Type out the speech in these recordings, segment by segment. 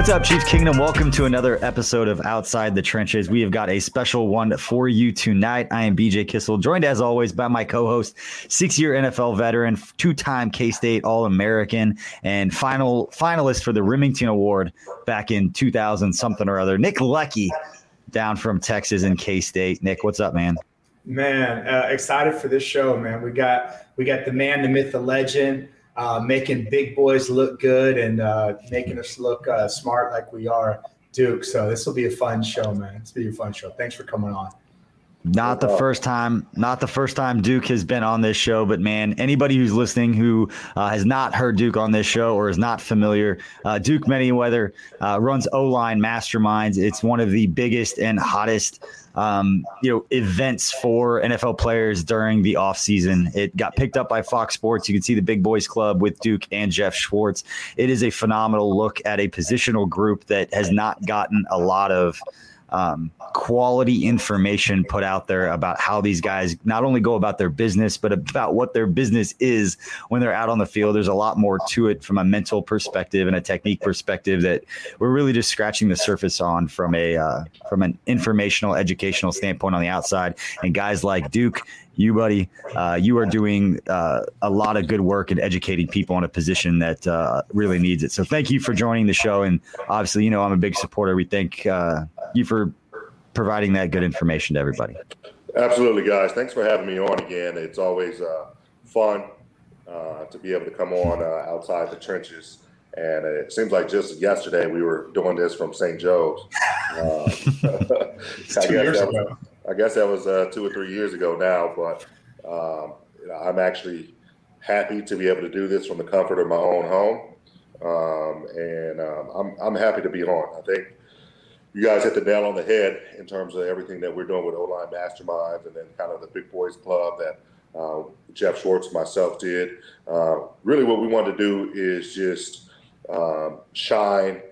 What's up, Chiefs Kingdom? Welcome to another episode of Outside the Trenches. We have got a special one for you tonight. I am BJ Kissel, joined as always by my co host, six year NFL veteran, two time K State All American, and final finalist for the Rimington Award back in 2000 something or other, Nick Leckey, down from Texas and K State. Nick, what's up, man? Man, uh, excited for this show, man. We got we got the man, the myth, the legend uh, making big boys look good and uh, making us look uh, smart like we are, Duke. So this will be a fun show, man. It's be a fun show. Thanks for coming on. Not the first time, not the first time Duke has been on this show, but man, anybody who's listening who uh, has not heard Duke on this show or is not familiar, uh, Duke Manyweather uh, runs O line Masterminds. It's one of the biggest and hottest um, you know, events for NFL players during the offseason. It got picked up by Fox Sports. You can see the Big Boys Club with Duke and Jeff Schwartz. It is a phenomenal look at a positional group that has not gotten a lot of um, quality information put out there about how these guys not only go about their business, but about what their business is when they're out on the field. There's a lot more to it from a mental perspective and a technique perspective that we're really just scratching the surface on from a uh, from an informational, educational standpoint on the outside. And guys like Duke you, buddy, uh, you are doing uh, a lot of good work in educating people in a position that uh, really needs it. So thank you for joining the show. And obviously, you know, I'm a big supporter. We thank uh, you for providing that good information to everybody. Absolutely, guys. Thanks for having me on again. It's always uh, fun uh, to be able to come on outside the trenches. And it seems like just yesterday we were doing this from St. Joe's. two years ago. I guess that was uh, two or three years ago now, but um, you know, I'm actually happy to be able to do this from the comfort of my own home. Um, and um, I'm, I'm happy to be on. I think you guys hit the nail on the head in terms of everything that we're doing with O-line Masterminds and then kind of the Big Boys Club that uh, Jeff Schwartz and myself did. Uh, really, what we want to do is just um, shine,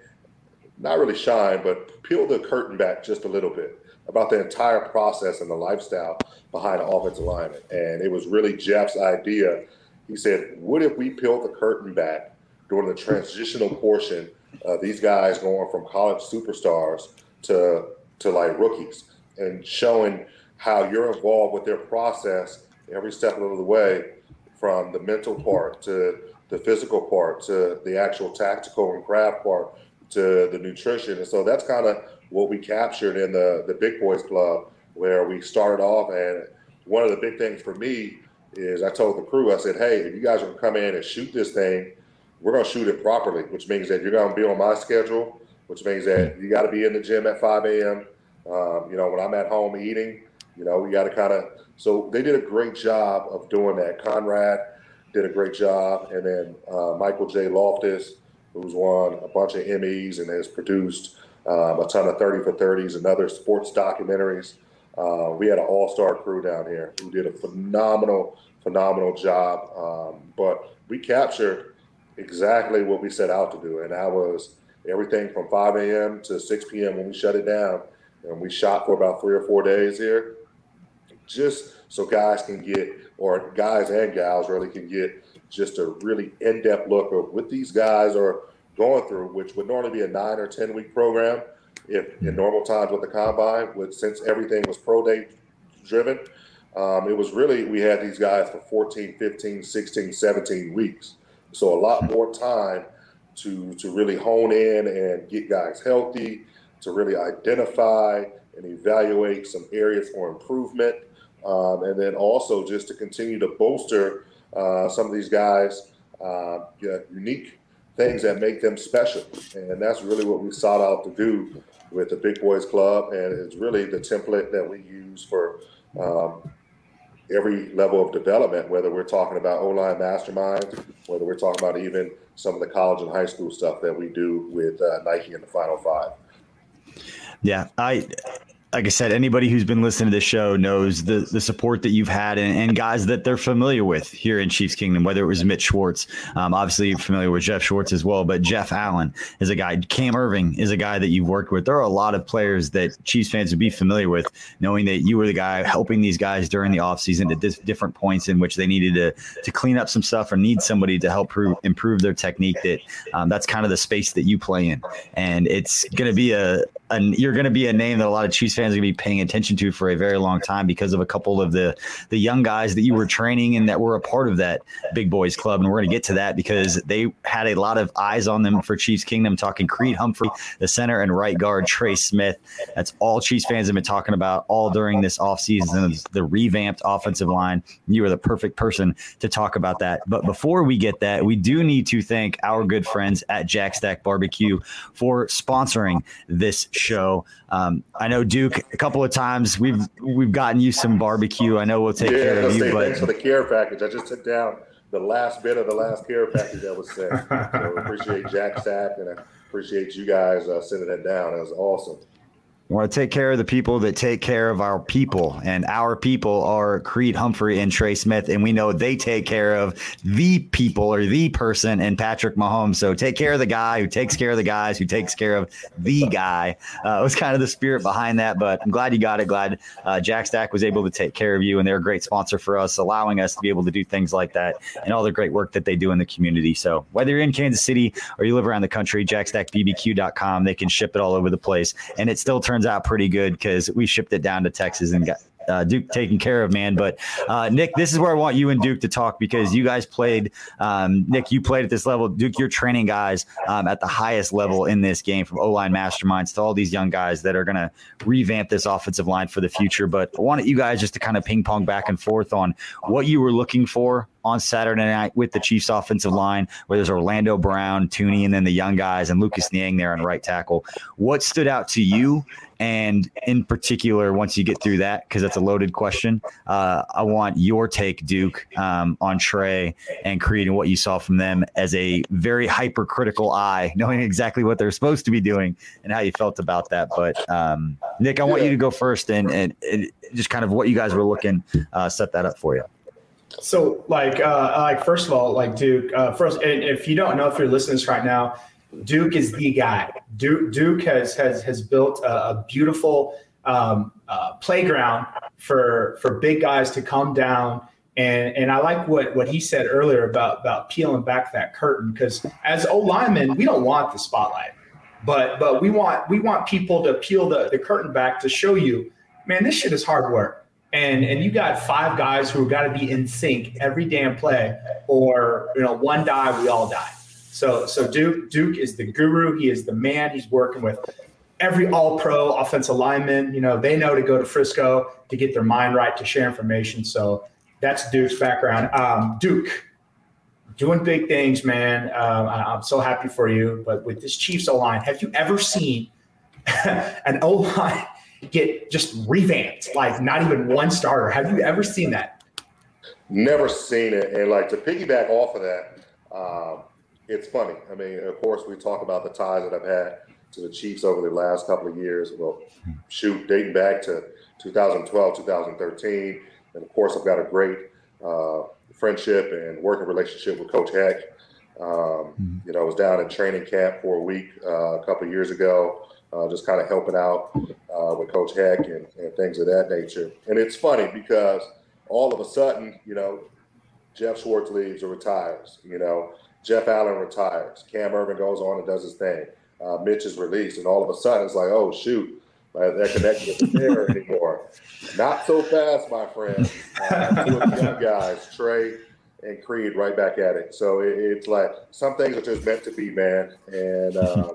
not really shine, but peel the curtain back just a little bit about the entire process and the lifestyle behind offensive alignment. And it was really Jeff's idea. He said, What if we peeled the curtain back during the transitional portion of these guys going from college superstars to, to like rookies and showing how you're involved with their process every step of the way from the mental part to the physical part to the actual tactical and craft part to the nutrition. And so that's kind of what we captured in the the Big Boys Club, where we started off. And one of the big things for me is I told the crew, I said, hey, if you guys are gonna come in and shoot this thing, we're gonna shoot it properly, which means that you're gonna be on my schedule, which means that you got to be in the gym at 5 a.m. Um, you know, when I'm at home eating, you know, we got to kind of. So they did a great job of doing that. Conrad did a great job, and then uh, Michael J. Loftus, who's won a bunch of Emmys and has produced um, a ton of 30 for 30s and other sports documentaries. Uh, we had an all star crew down here who did a phenomenal, phenomenal job. Um, but we captured exactly what we set out to do. And that was everything from 5 a.m. to 6 p.m. when we shut it down. And we shot for about three or four days here, just so guys can get, or guys and gals really can get just a really in-depth look of what these guys are going through, which would normally be a nine or 10 week program if in normal times with the combine, with since everything was pro day driven. Um, it was really, we had these guys for 14, 15, 16, 17 weeks. So a lot more time to, to really hone in and get guys healthy, to really identify and evaluate some areas for improvement. Um, and then also just to continue to bolster uh, some of these guys' uh, unique things that make them special. And that's really what we sought out to do with the Big Boys Club. And it's really the template that we use for um, every level of development, whether we're talking about O-line masterminds, whether we're talking about even some of the college and high school stuff that we do with uh, Nike and the Final Five. Yeah, I like I said, anybody who's been listening to this show knows the the support that you've had and, and guys that they're familiar with here in Chiefs Kingdom, whether it was Mitch Schwartz, um, obviously familiar with Jeff Schwartz as well, but Jeff Allen is a guy. Cam Erving is a guy that you've worked with. There are a lot of players that Chiefs fans would be familiar with, knowing that you were the guy helping these guys during the offseason at different points in which they needed to to clean up some stuff or need somebody to help prove, improve their technique. That um, that's kind of the space that you play in, and it's going to be a, a you're going to be a name that a lot of Chiefs fans are going to be paying attention to for a very long time because of a couple of the the young guys that you were training and that were a part of that big boys club. And we're going to get to that because they had a lot of eyes on them for Chiefs Kingdom. Talking Creed Humphrey, the center and right guard Trey Smith. That's all Chiefs fans have been talking about all during this offseason. The revamped offensive line. You are the perfect person to talk about that. But before we get that, we do need to thank our good friends at Jack Stack Barbecue for sponsoring this show. Um, I know Duke. A couple of times we've we've gotten you some barbecue. I know we'll take yeah, care of you. But thanks for the care package. I just took down the last bit of the last care package that was sent. So appreciate Jack Stack and I appreciate you guys uh, sending that down. That was awesome. We want to take care of the people that take care of our people. And our people are Creed Humphrey and Trey Smith. And we know they take care of the people or the person and Patrick Mahomes. So take care of the guy who takes care of the guys who takes care of the guy. Uh, it was kind of the spirit behind that. But I'm glad you got it. Glad uh, Jack Stack was able to take care of you. And they're a great sponsor for us, allowing us to be able to do things like that and all the great work that they do in the community. So whether you're in Kansas City or you live around the country, jackstackbbq.com, they can ship it all over the place. And it still turns turns out pretty good because we shipped it down to Texas and got uh, Duke taken care of, man. But uh, Nick, this is where I want you and Duke to talk because you guys played. Um, Nick, you played at this level. Duke, you're training guys um, at the highest level in this game, from O line masterminds to all these young guys that are going to revamp this offensive line for the future. But I wanted you guys just to kind of ping pong back and forth on what you were looking for on Saturday night with the Chiefs offensive line, where there's Orlando Brown, Thuney, and then the young guys and Lucas Niang there on right tackle. What stood out to you? And in particular, once you get through that, because that's a loaded question, uh, I want your take, Duke, um, on Trey and Creed and what you saw from them as a very hypercritical eye, knowing exactly what they're supposed to be doing and how you felt about that. But um, Nick, I want you to go first and, and, and, just kind of what you guys were looking, uh, set that up for you. So, like, uh, like first of all, like Duke. Uh, first, if you don't know, if you're listening right now, Duke is the guy. Duke, Duke has has has built a, a beautiful um, uh, playground for for big guys to come down. And and I like what what he said earlier about about peeling back that curtain because as O linemen, we don't want the spotlight, but but we want we want people to peel the, the curtain back to show you, man, this shit is hard work and and you got five guys who got to be in sync every damn play, or you know, one die, we all die. So so Duke Duke is the guru. He is the man. He's working with every All Pro offensive lineman. You know, they know to go to Frisco to get their mind right to share information. So that's Duke's background. Um, Duke. Doing big things, man. Um, I'm so happy for you. But with this Chiefs O line, have you ever seen an O line get just revamped, like not even one starter. Have you ever seen that? Never seen it. And like to piggyback off of that, um, it's funny. I mean, of course, we talk about the ties that I've had to the Chiefs over the last couple of years. Well, shoot, dating back to 2012, 2013. And of course, I've got a great uh, friendship and working relationship with Coach Heck. Um, mm-hmm. You know, I was down in training camp for a week uh, a couple of years ago uh, just kind of helping out uh, with Coach Heck and, and, things of that nature. And it's funny because all of a sudden, you know, Jeff Schwartz leaves or retires. You know, Jeff Allen retires. Cam Erving goes on and does his thing. Uh, Mitch is released, and all of a sudden it's like, oh shoot, like that connection isn't there anymore. Not so fast, my friend. Uh, two of the young guys, Trey and Creed, right back at it. So it, it's like some things are just meant to be, man. And um,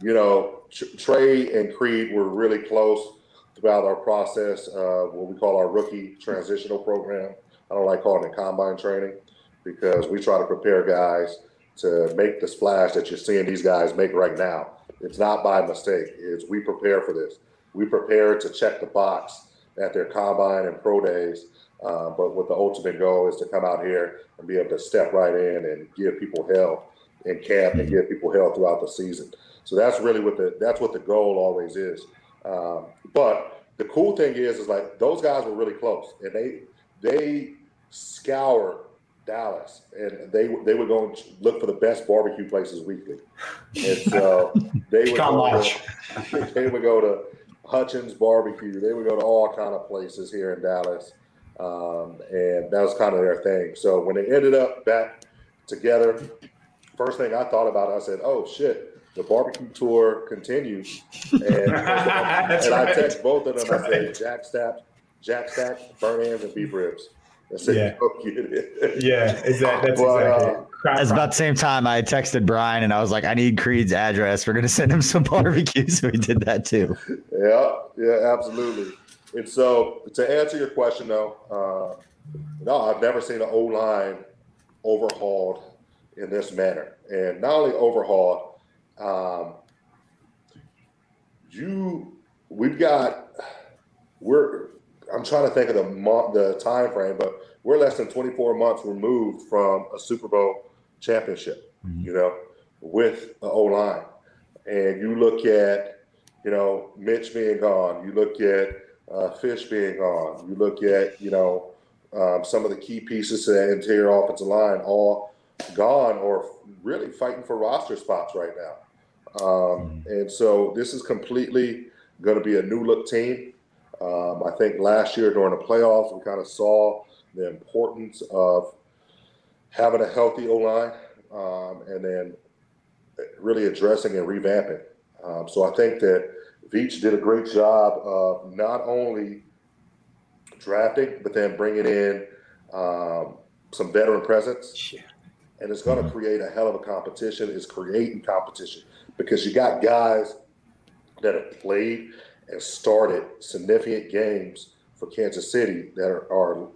you know, Trey and Creed were really close throughout our process, uh, what we call our rookie transitional program. I don't like calling it combine training because we try to prepare guys to make the splash that you're seeing these guys make right now. It's not by mistake. It's we prepare for this. We prepare to check the box at their combine and pro days. Uh, but what the ultimate goal is to come out here and be able to step right in and give people hell in camp and give people hell throughout the season. So that's really what the that's what the goal always is. Um, but the cool thing is, is like those guys were really close, and they they scour Dallas, and they they would go and look for the best barbecue places weekly, and so they would go to, they would go to Hutchins Barbecue. They would go to all kind of places here in Dallas, um, and that was kind of their thing. So when they ended up back together, first thing I thought about, I said, "Oh shit." the barbecue tour continues. And, and I text both of them. That's I right. Jack Stack, Jack Stack, burn ends, and beef ribs. That's yeah. yeah, is that, that's but, exactly uh, It's about the same time I texted Brian and I was like, I need Creed's address. We're going to send him some barbecue. So he did that too. Yeah, yeah, absolutely. And so to answer your question, though, uh, no, I've never seen an O line overhauled in this manner. And not only overhauled, um, you, we've got, we're, I'm trying to think of the month, the time frame, but we're less than 24 months removed from a Super Bowl championship. Mm-hmm. You know, with the O line, and you look at, you know, Mitch being gone. You look at uh, Fish being gone. You look at, you know, um, some of the key pieces to the interior offensive line all gone or really fighting for roster spots right now. Um, and so this is completely going to be a new look team. Um, I think last year during the playoffs, we kind of saw the importance of having a healthy O line um, and then really addressing and revamping. Um, so I think that Veach did a great job of not only drafting, but then bringing in um, some veteran presence. Yeah. And it's going to create a hell of a competition. It's creating competition because you got guys that have played and started significant games for Kansas City that are, are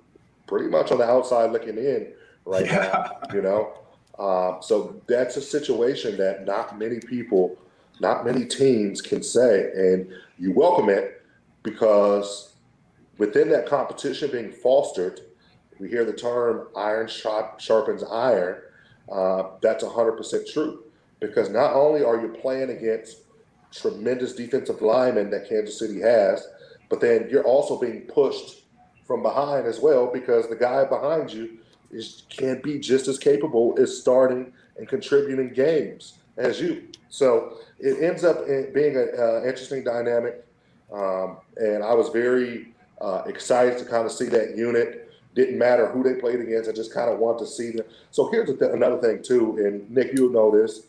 pretty much on the outside looking in right yeah. now, you know. Um, so that's a situation that not many people, not many teams can say, and you welcome it because within that competition being fostered, we hear the term "iron sharpens iron." Uh, that's 100% true because not only are you playing against tremendous defensive linemen that Kansas City has, but then you're also being pushed from behind as well because the guy behind you is can be just as capable as starting and contributing games as you. So it ends up being an uh, interesting dynamic, um, and I was very uh, excited to kind of see that unit. Didn't matter who they played against; I just kind of want to see them. So here's th- another thing too, and Nick, you'll know this.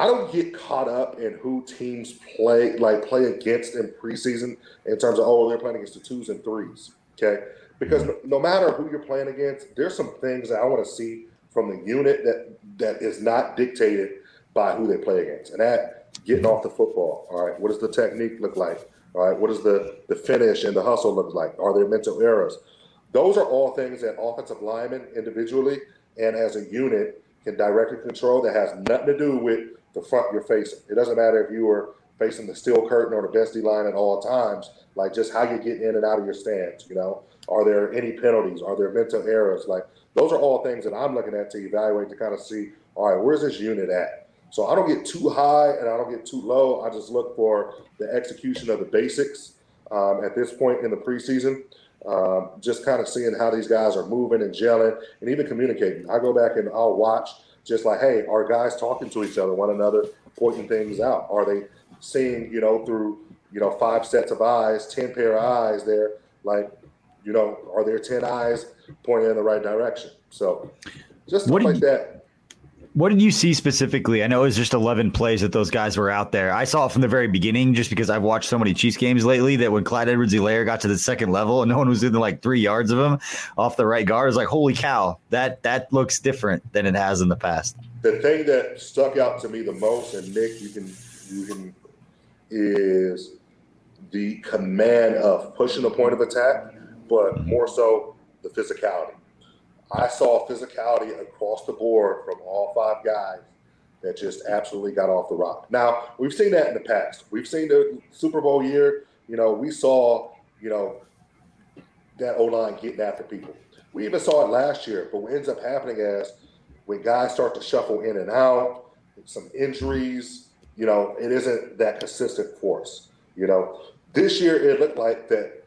I don't get caught up in who teams play like play against in preseason in terms of oh they're playing against the twos and threes. Okay, because no, no matter who you're playing against, there's some things that I want to see from the unit that that is not dictated by who they play against, and that getting off the football. All right, what does the technique look like? All right, what does the the finish and the hustle look like? Are there mental errors? Those are all things that offensive linemen individually and as a unit can directly control. That has nothing to do with the front you're facing. It doesn't matter if you were facing the steel curtain or the bestie line at all times, like just how you get in and out of your stance, you know? Are there any penalties? Are there mental errors? Like those are all things that I'm looking at to evaluate to kind of see, all right, where's this unit at? So I don't get too high and I don't get too low. I just look for the execution of the basics um, at this point in the preseason. Um, just kind of seeing how these guys are moving and gelling and even communicating. I go back and I'll watch just like, hey, are guys talking to each other, one another, pointing things out? Are they seeing, you know, through, you know, five sets of eyes, 10 pair of eyes there? Like, you know, are there 10 eyes pointing in the right direction? So just stuff like you, that. What did you see specifically? I know it was just 11 plays that those guys were out there. I saw it from the very beginning just because I've watched so many Chiefs games lately that when Clyde Edwards Helaire got to the second level and no one was within like three yards of him off the right guard, I was like, holy cow, that that looks different than it has in the past. The thing that stuck out to me the most, and Nick, you can you can is the command of pushing the point of attack, but more so the physicality. I saw physicality across the board from all five guys that just absolutely got off the rock. Now, we've seen that in the past. We've seen the Super Bowl year, you know, we saw, you know, that O line getting after people. We even saw it last year, but what ends up happening is when guys start to shuffle in and out, some injuries, you know, it isn't that consistent force. You know, this year it looked like that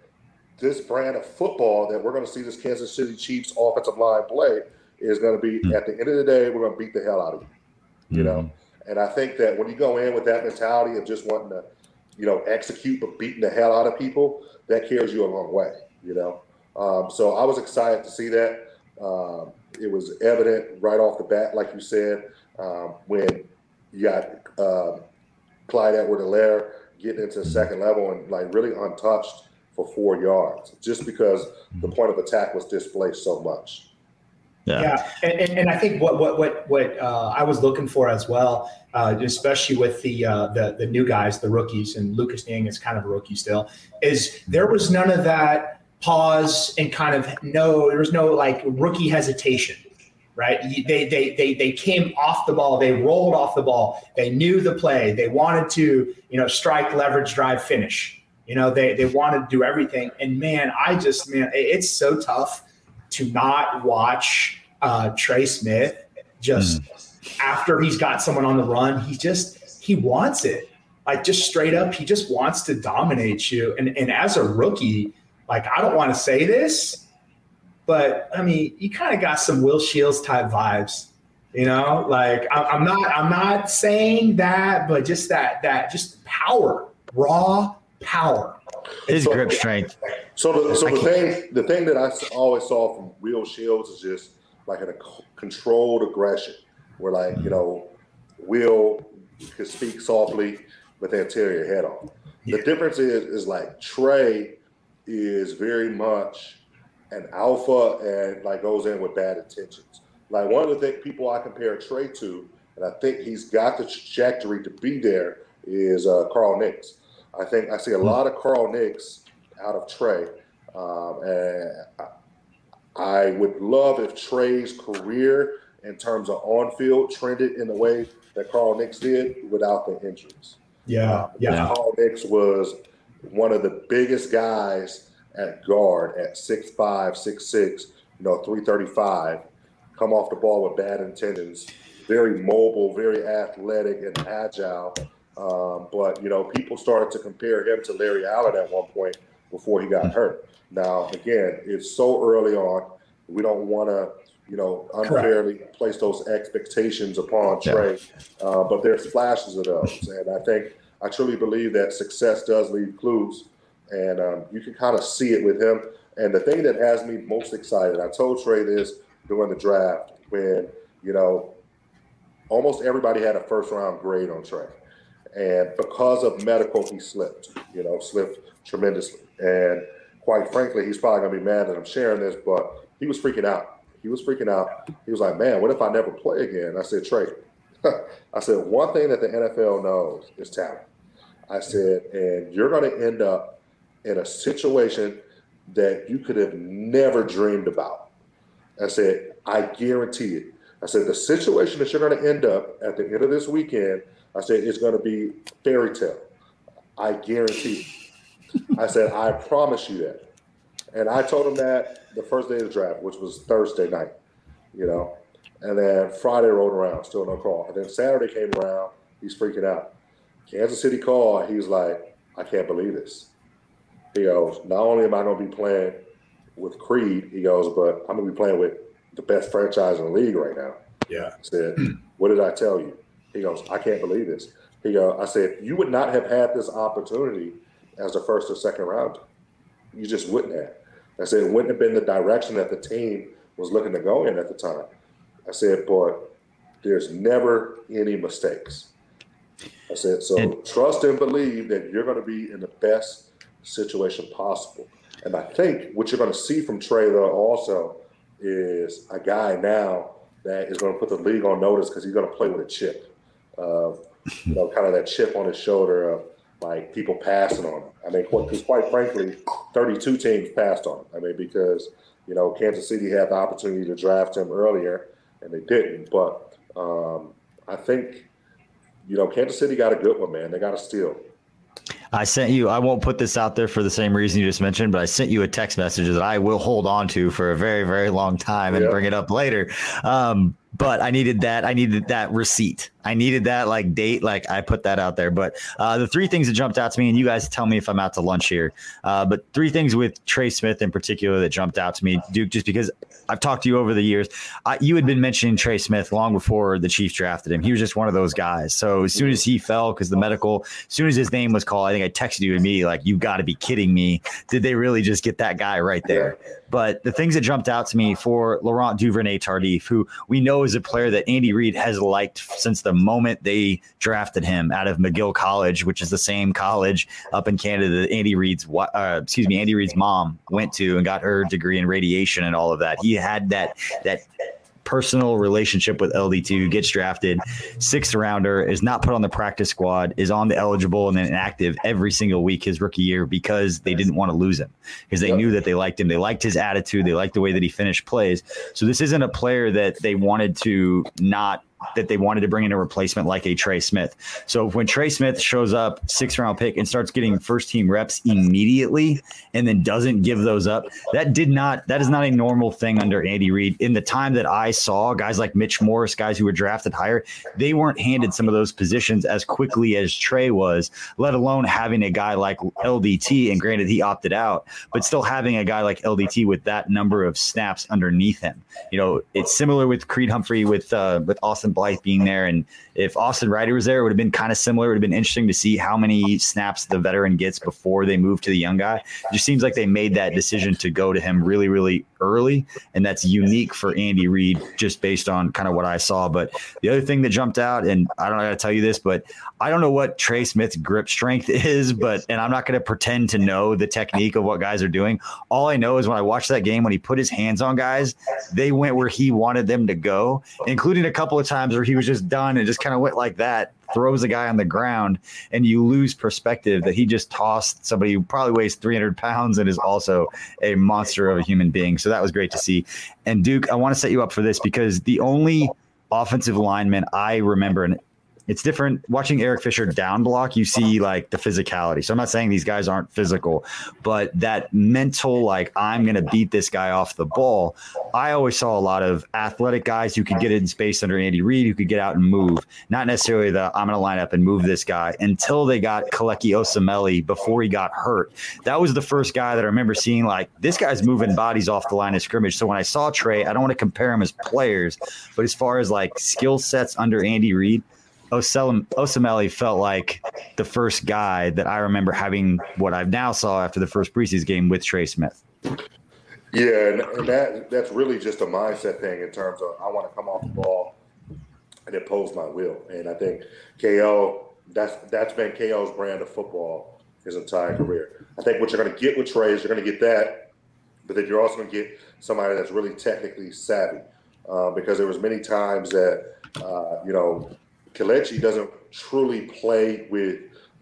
this brand of football that we're going to see this Kansas City Chiefs offensive line play is going to be mm-hmm. at the end of the day, we're going to beat the hell out of you. You mm-hmm. know, and I think that when you go in with that mentality of just wanting to, you know, execute but beating the hell out of people, that carries you a long way. You know, um, so I was excited to see that. Um, it was evident right off the bat, like you said, um, when you got uh, Clyde Edward-Helaire getting into the second level and like really untouched for four yards just because the point of attack was displaced so much. Yeah, yeah. And, and, and I think what what what what uh, I was looking for as well, uh, especially with the uh, the the new guys, the rookies, and Lucas Niang is kind of a rookie still, is there was none of that pause and kind of no, there was no like rookie hesitation, right? They they they they came off the ball, they rolled off the ball, they knew the play, they wanted to you know strike, leverage, drive, finish you know, they they want to do everything. And man, I just man, it's so tough to not watch uh, Trey Smith just mm. after he's got someone on the run. He just he wants it. Like just straight up, he just wants to dominate you. And and as a rookie, like I don't want to say this, but I mean, you kind of got some Will Shields type vibes. You know, like I'm not I'm not saying that, but just that that just power, raw power. His so, grip strength. So the so the thing the thing that I always saw from Will Shields is just like a controlled aggression, where like you know Will could speak softly, but then tear your head off. Yeah. The difference is is like Trey is very much an alpha and like goes in with bad intentions. Like one of the things people I compare Trey to, and I think he's got the trajectory to be there, is uh, Carl Nicks. I think I see a lot of Carl Nicks out of Trey, um, and I would love if Trey's career in terms of on field trended in the way that Carl Nicks did without the injuries. Yeah, uh, yeah. Carl Nicks was one of the biggest guys at guard at 6'5", 6'6", you know, 335, come off the ball with bad intentions, very mobile, very athletic and agile. Um, but you know, people started to compare him to Larry Allen at one point before he got hurt. Now, again, it's so early on. We don't want to, you know, unfairly Correct. place those expectations upon Trey. Yeah. Uh, but there's flashes of those, and I think I truly believe that success does leave clues, and um, you can kind of see it with him. And the thing that has me most excited, I told Trey this during the draft when you know almost everybody had a first round grade on Trey and because of medical, he slipped, you know, slipped tremendously. And quite frankly, he's probably going to be mad that I'm sharing this, but he was freaking out. He was freaking out. He was like, man, what if I never play again? I said, Trey, I said, one thing that the NFL knows is talent. I said, and you're going to end up in a situation that you could have never dreamed about. I said, I guarantee it. I said, the situation that you're going to end up at the end of this weekend I said, it's going to be fairy tale. I guarantee. I said, I promise you that. And I told him that the first day of the draft, which was Thursday night, you know. And then Friday rolled around, still no call. And then Saturday came around, he's freaking out. Kansas City called, he's like, I can't believe this. He goes, not only am I going to be playing with Creed, he goes, but I'm going to be playing with the best franchise in the league right now. Yeah. I said, what did I tell you? He goes, I can't believe this. He goes, I said, you would not have had this opportunity as a first or second round. You just wouldn't have. I said, it wouldn't have been the direction that the team was looking to go in at the time. I said, but there's never any mistakes. I said, so and, trust and believe that you're going to be in the best situation possible. And I think what you're going to see from Trey, though, also is a guy now that is going to put the league on notice because he's going to play with a chip. Uh, you know, kind of that chip on his shoulder of like people passing on him. I mean, because quite frankly, 32 teams passed on him. I mean, because you know Kansas City had the opportunity to draft him earlier and they didn't. But um, I think you know Kansas City got a good one, man. They got a steal. I sent you, I won't put this out there for the same reason you just mentioned, but I sent you a text message that I will hold on to for a very, very long time and bring it up later. Um, but I needed that. I needed that receipt. I needed that like date. Like I put that out there. But uh, the three things that jumped out to me, and you guys tell me if I'm out to lunch here. Uh, but three things with Trey Smith in particular that jumped out to me, Duke, just because I've talked to you over the years. I, you had been mentioning Trey Smith long before the Chiefs drafted him. He was just one of those guys. So as soon as he fell, because the medical, as soon as his name was called, I think I texted you and me like, "You got to be kidding me! Did they really just get that guy right there?" But the things that jumped out to me for Laurent Duvernay Tardif, who we know is a player that Andy Reid has liked since the moment they drafted him out of McGill College, which is the same college up in Canada that Andy Reid's, uh, excuse me, Andy Reid's mom went to and got her degree in radiation and all of that. He had that that personal relationship with LDT, gets drafted, sixth rounder, is not put on the practice squad, is on the eligible and then inactive every single week his rookie year because they didn't want to lose him because they yep. knew that they liked him. They liked his attitude. They liked the way that he finished plays. So this isn't a player that they wanted to not that they wanted to bring in a replacement like a Trey Smith. So when Trey Smith shows up, six round pick, and starts getting first team reps immediately and then doesn't give those up, that did not, that is not a normal thing under Andy Reid. In the time that I saw guys like Mitch Morse, guys who were drafted higher, they weren't handed some of those positions as quickly as Trey was, let alone having a guy like LDT. And granted, he opted out, but still having a guy like LDT with that number of snaps underneath him. You know, it's similar with Creed Humphrey with uh, with Austin Blythe being there. And if Austin Reiter was there, it would have been kind of similar. It would have been interesting to see how many snaps the veteran gets before they move to the young guy. It just seems like they made that decision to go to him really, really early. And that's unique for Andy Reid just based on kind of what I saw. But the other thing that jumped out, and I don't know how to tell you this, but I don't know what Trey Smith's grip strength is, but, and I'm not going to pretend to know the technique of what guys are doing. All I know is when I watched that game, when he put his hands on guys, they went where he wanted them to go, including a couple of times where he was just done and just kind of went like that, throws a guy on the ground, and you lose perspective that he just tossed somebody who probably weighs 300 pounds and is also a monster of a human being. So that was great to see. And Duke, I want to set you up for this because the only offensive lineman I remember, and it's different watching Eric Fisher down block. You see like the physicality. So I'm not saying these guys aren't physical, but that mental, like I'm going to beat this guy off the ball. I always saw a lot of athletic guys who could get in space under Andy Reid, who could get out and move. Not necessarily the I'm going to line up and move this guy until they got Kelechi Osemele before he got hurt. That was the first guy that I remember seeing like this guy's moving bodies off the line of scrimmage. So when I saw Trey, I don't want to compare him as players, but as far as like skill sets under Andy Reid, Osemele felt like the first guy that I remember having what I've now saw after the first preseason game with Trey Smith. Yeah, and, and that that's really just a mindset thing in terms of I want to come off the ball and impose my will. And I think KO that's that's been KO's brand of football his entire career. I think what you're going to get with Trey is you're going to get that, but then you're also going to get somebody that's really technically savvy. Uh, because there was many times that uh, you know Kelechi doesn't truly play with,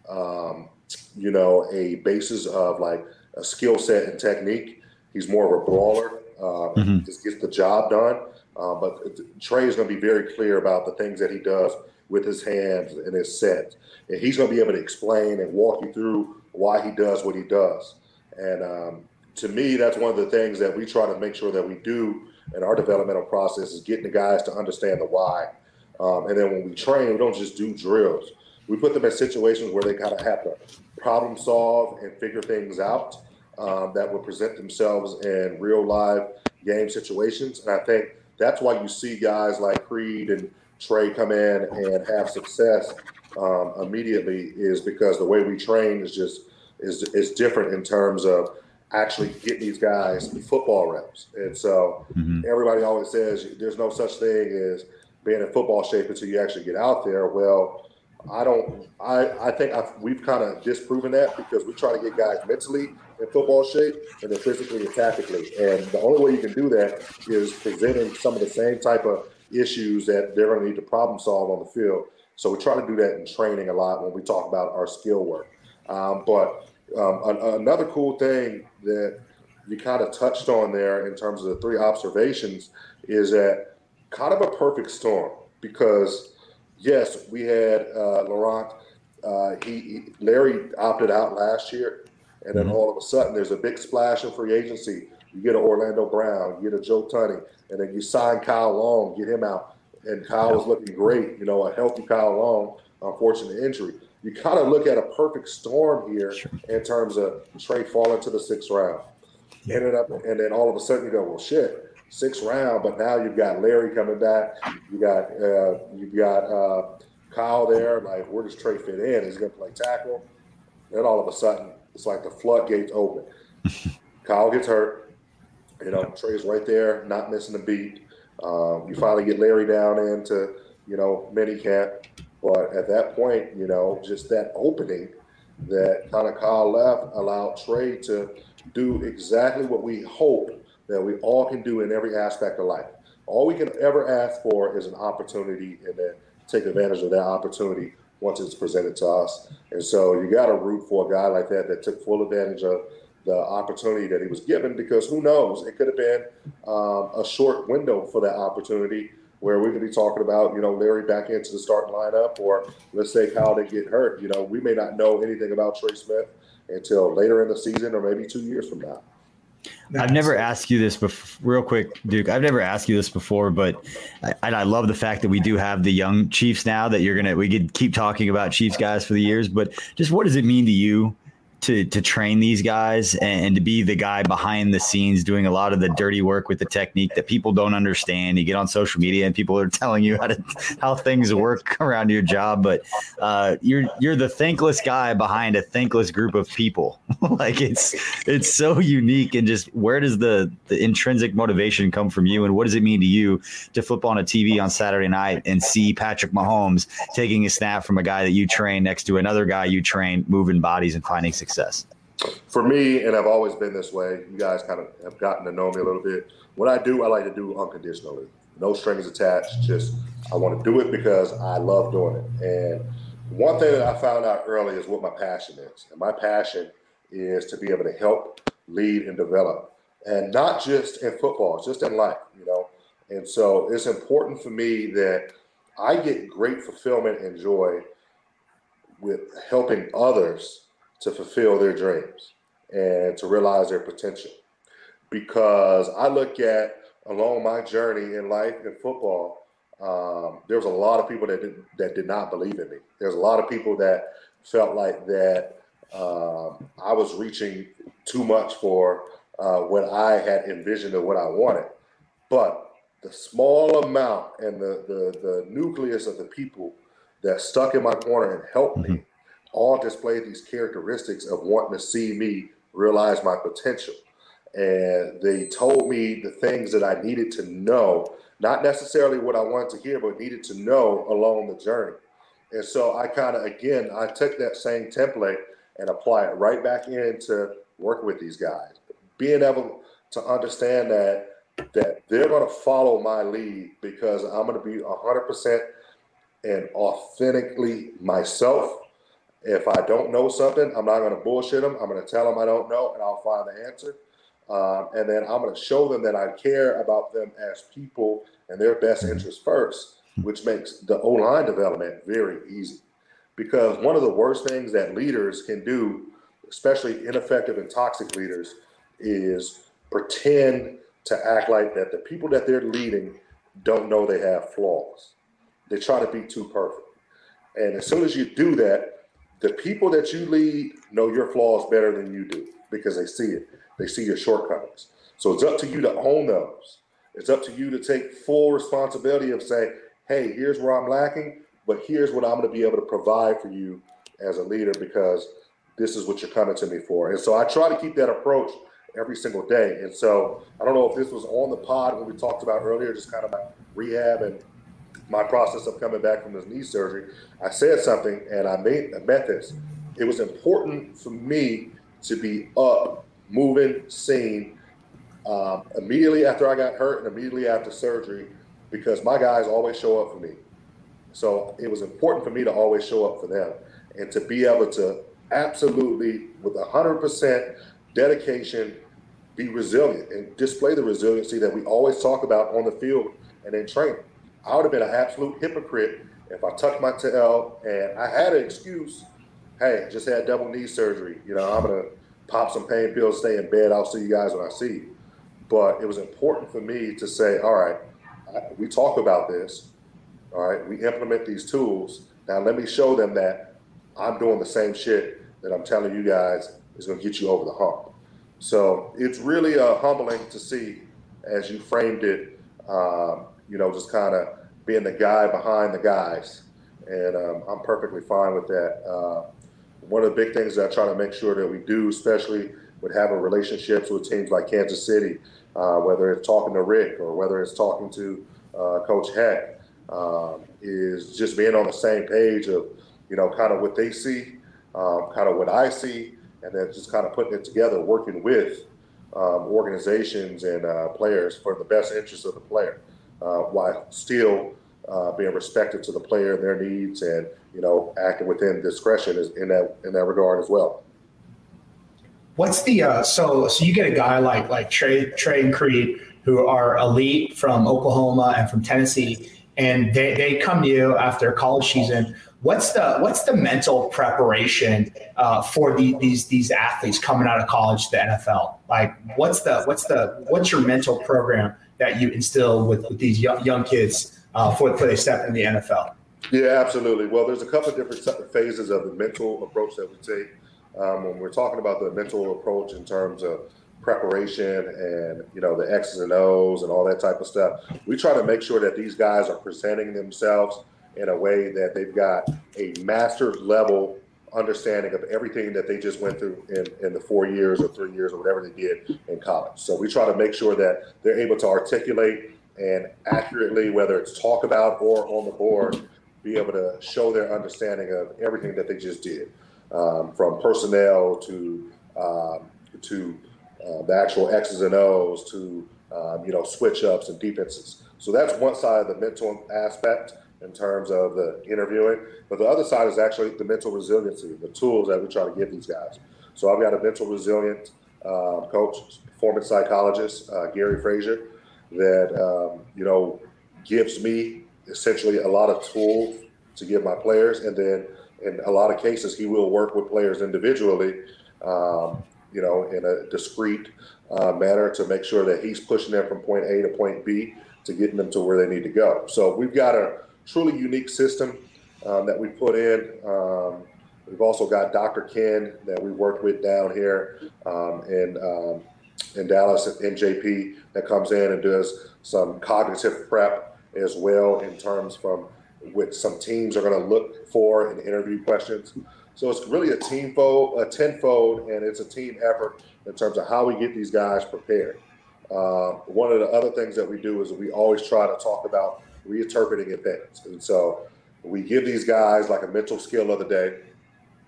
um, you know, a basis of like a skill set and technique. He's more of a brawler. Uh, mm-hmm. Just gets the job done. Uh, but Trey is going to be very clear about the things that he does with his hands and his sets, and he's going to be able to explain and walk you through why he does what he does. And um, to me, that's one of the things that we try to make sure that we do in our developmental process is getting the guys to understand the why um, and then when we train, we don't just do drills. We put them in situations where they kind of have to problem solve and figure things out um, that would present themselves in real live game situations. And I think that's why you see guys like Creed and Trey come in and have success um, immediately is because the way we train is just is is different in terms of actually getting these guys football reps. And so mm-hmm. everybody always says there's no such thing as being in football shape until you actually get out there. Well, I don't. I I think I've, we've kind of disproven that because we try to get guys mentally in football shape and then physically and tactically. And the only way you can do that is presenting some of the same type of issues that they're going to need to problem solve on the field. So we try to do that in training a lot when we talk about our skill work. Um, but um, another cool thing that you kind of touched on there in terms of the three observations is that kind of a perfect storm because yes, we had uh, Laurent. Uh, he, he, Larry opted out last year, and then mm-hmm. all of a sudden there's a big splash in free agency. You get an Orlando Brown, you get a Joe Thuney, and then you sign Kyle Long, get him out, and Kyle was looking great. You know, a healthy Kyle Long, unfortunate injury. You kind of look at a perfect storm here sure. in terms of Trey falling to the sixth round. Ended up, and then all of a sudden you go, well, shit sixth round, but now you've got Larry coming back. You got uh, you've got uh, Kyle there. Like, where does Trey fit in? He's going to play tackle. Then all of a sudden, it's like the floodgates open. Kyle gets hurt. You know, Trey's right there, not missing a beat. Um, you finally get Larry down into you know mini camp, but at that point, you know, just that opening that kind of Kyle left allowed Trey to do exactly what we hope that we all can do in every aspect of life. All we can ever ask for is an opportunity and then take advantage of that opportunity once it's presented to us. And so you got to root for a guy like that that took full advantage of the opportunity that he was given because who knows, it could have been um, a short window for that opportunity where we could be talking about, you know, Larry back into the starting lineup, or let's say Kyle didn't get hurt. You know, we may not know anything about Trey Smith until later in the season or maybe two years from now. I've never asked you this before, real quick, Duke. I've never asked you this before, but I, I love the fact that we do have the young Chiefs now. That you're gonna, we could keep talking about Chiefs guys for the years, but just what does it mean to you to to train these guys and, to be the guy behind the scenes doing a lot of the dirty work with the technique that people don't understand. You get on social media and people are telling you how to how things work around your job, but uh, you're you're the thankless guy behind a thankless group of people. like it's it's so unique and just where does the the intrinsic motivation come from you and what does it mean to you to flip on a TV on Saturday night and see Patrick Mahomes taking a snap from a guy that you train next to another guy you train moving bodies and finding success? Success? For me, and I've always been this way, you guys kind of have gotten to know me a little bit. What I do, I like to do unconditionally. No strings attached. Just I want to do it because I love doing it. And one thing that I found out early is what my passion is. And my passion is to be able to help, lead, and develop. And not just in football, just in life, you know. And so it's important for me that I get great fulfillment and joy with helping others to fulfill their dreams and to realize their potential. Because I look at along my journey in life in football, um, there was a lot of people that did, that did not believe in me. There's a lot of people that felt like that um, I was reaching too much for uh, what I had envisioned of what I wanted. But the small amount and the, the, the nucleus of the people that stuck in my corner and helped me mm-hmm all display these characteristics of wanting to see me realize my potential. And they told me the things that I needed to know, not necessarily what I wanted to hear, but needed to know along the journey. And so I kind of, again, I took that same template and apply it right back into working with these guys. Being able to understand that that they're going to follow my lead because I'm going to be 100% and authentically myself if I don't know something, I'm not going to bullshit them. I'm going to tell them I don't know, and I'll find the answer. Um, and then I'm going to show them that I care about them as people and their best mm-hmm. interest first, which makes the O line development very easy. Because one of the worst things that leaders can do, especially ineffective and toxic leaders, is pretend to act like that the people that they're leading don't know they have flaws. They try to be too perfect. And as soon as you do that, the people that you lead know your flaws better than you do because they see it. They see your shortcomings. So it's up to you to own those. It's up to you to take full responsibility of saying, hey, here's where I'm lacking, but here's what I'm going to be able to provide for you as a leader because this is what you're coming to me for. And so I try to keep that approach every single day. And so I don't know if this was on the pod when we talked about earlier, just kind of rehab and my process of coming back from this knee surgery. I said something and I made I met this. It was important for me to be up, moving, seen um, immediately after I got hurt and immediately after surgery because my guys always show up for me. So it was important for me to always show up for them and to be able to absolutely, with 100% dedication, be resilient and display the resiliency that we always talk about on the field and in training. I would have been an absolute hypocrite if I tucked my tail and I had an excuse. Hey, just had double knee surgery. You know, I'm gonna pop some pain pills, stay in bed. I'll see you guys when I see you. But it was important for me to say, all right, we talk about this. All right, we implement these tools. Now let me show them that I'm doing the same shit that I'm telling you guys is going to get you over the hump. So it's really uh, humbling to see, as you framed it, um, you know, just kind of being the guy behind the guys. And um, I'm perfectly fine with that. Uh, one of the big things that I try to make sure that we do, especially with having relationships with teams like Kansas City, uh, whether it's talking to Rick or whether it's talking to uh, Coach Heck, um, is just being on the same page of, you know, kind of what they see, um, kind of what I see, and then just kind of putting it together, working with um, organizations and uh, players for the best interest of the player, uh, while still uh, being respected to the player and their needs, and you know, acting within discretion is in that in that regard as well. What's the uh, so so you get a guy like like Trey Trey and Creed who are elite from Oklahoma and from Tennessee, and they, they come to you after college season. What's the what's the mental preparation uh, for the, these these athletes coming out of college to the NFL? Like, what's the what's the what's your mental program that you instill with, with these young, young kids uh, for for they step in the NFL? Yeah, absolutely. Well, there's a couple of different phases of the mental approach that we take um, when we're talking about the mental approach in terms of preparation and you know the X's and O's and all that type of stuff. We try to make sure that these guys are presenting themselves in a way that they've got a master level understanding of everything that they just went through in, in the four years or three years or whatever they did in college. So we try to make sure that they're able to articulate and accurately, whether it's talk about or on the board, be able to show their understanding of everything that they just did, um, from personnel to um, to uh, the actual X's and O's to um, you know switch ups and defenses. So that's one side of the mental aspect in terms of the interviewing. But the other side is actually the mental resiliency, the tools that we try to give these guys. So I've got a mental resilient uh, coach, performance psychologist, uh, Gary Frazier, that um, you know gives me essentially a lot of tools to give my players, and then in a lot of cases he will work with players individually um, you know, in a discreet uh, manner to make sure that he's pushing them from point A to point B to getting them to where they need to go. So we've got a truly unique system um, that we put in. Um, we've also got Dr. Ken that we worked with down here um, in um, in Dallas at NJP that comes in and does some cognitive prep as well in terms from what some teams are going to look for in interview questions. So it's really a team fold, a tenfold, and it's a team effort in terms of how we get these guys prepared. Uh, one of the other things that we do is we always try to talk about reinterpreting events. And so we give these guys like a mental skill of the day,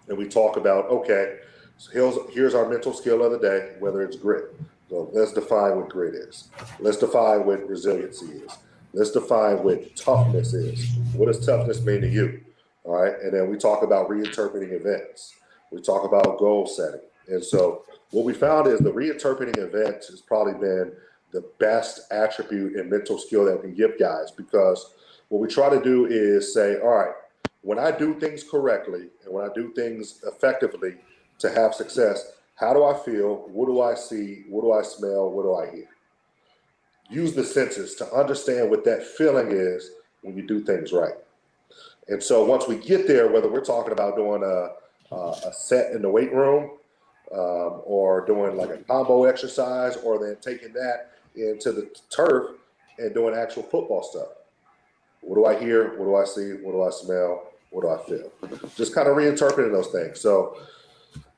and we talk about, okay, so here's, here's our mental skill of the day, whether it's grit. So let's define what grit is. Let's define what resiliency is. Let's define what toughness is. What does toughness mean to you? All right. And then we talk about reinterpreting events. We talk about goal setting. And so what we found is the reinterpreting events has probably been the best attribute and mental skill that can give guys because what we try to do is say, all right, when I do things correctly and when I do things effectively to have success, how do I feel? What do I see? What do I smell? What do I hear? Use the senses to understand what that feeling is when you do things right. And so once we get there, whether we're talking about doing a, a set in the weight room um, or doing like a combo exercise or then taking that into the turf and doing actual football stuff. What do I hear? What do I see? What do I smell? What do I feel? Just kind of reinterpreting those things. So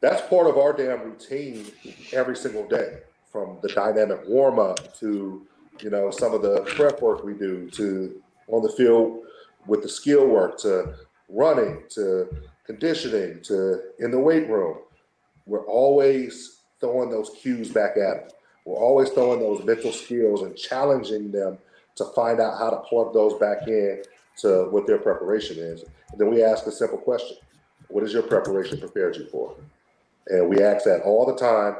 that's part of our damn routine every single day. from the dynamic warm up to you know some of the prep work we do to on the field with the skill work to running to conditioning to in the weight room. We're always throwing those cues back at them. We're always throwing those mental skills and challenging them to find out how to plug those back in to what their preparation is. And then we ask a simple question What has your preparation prepared you for? And we ask that all the time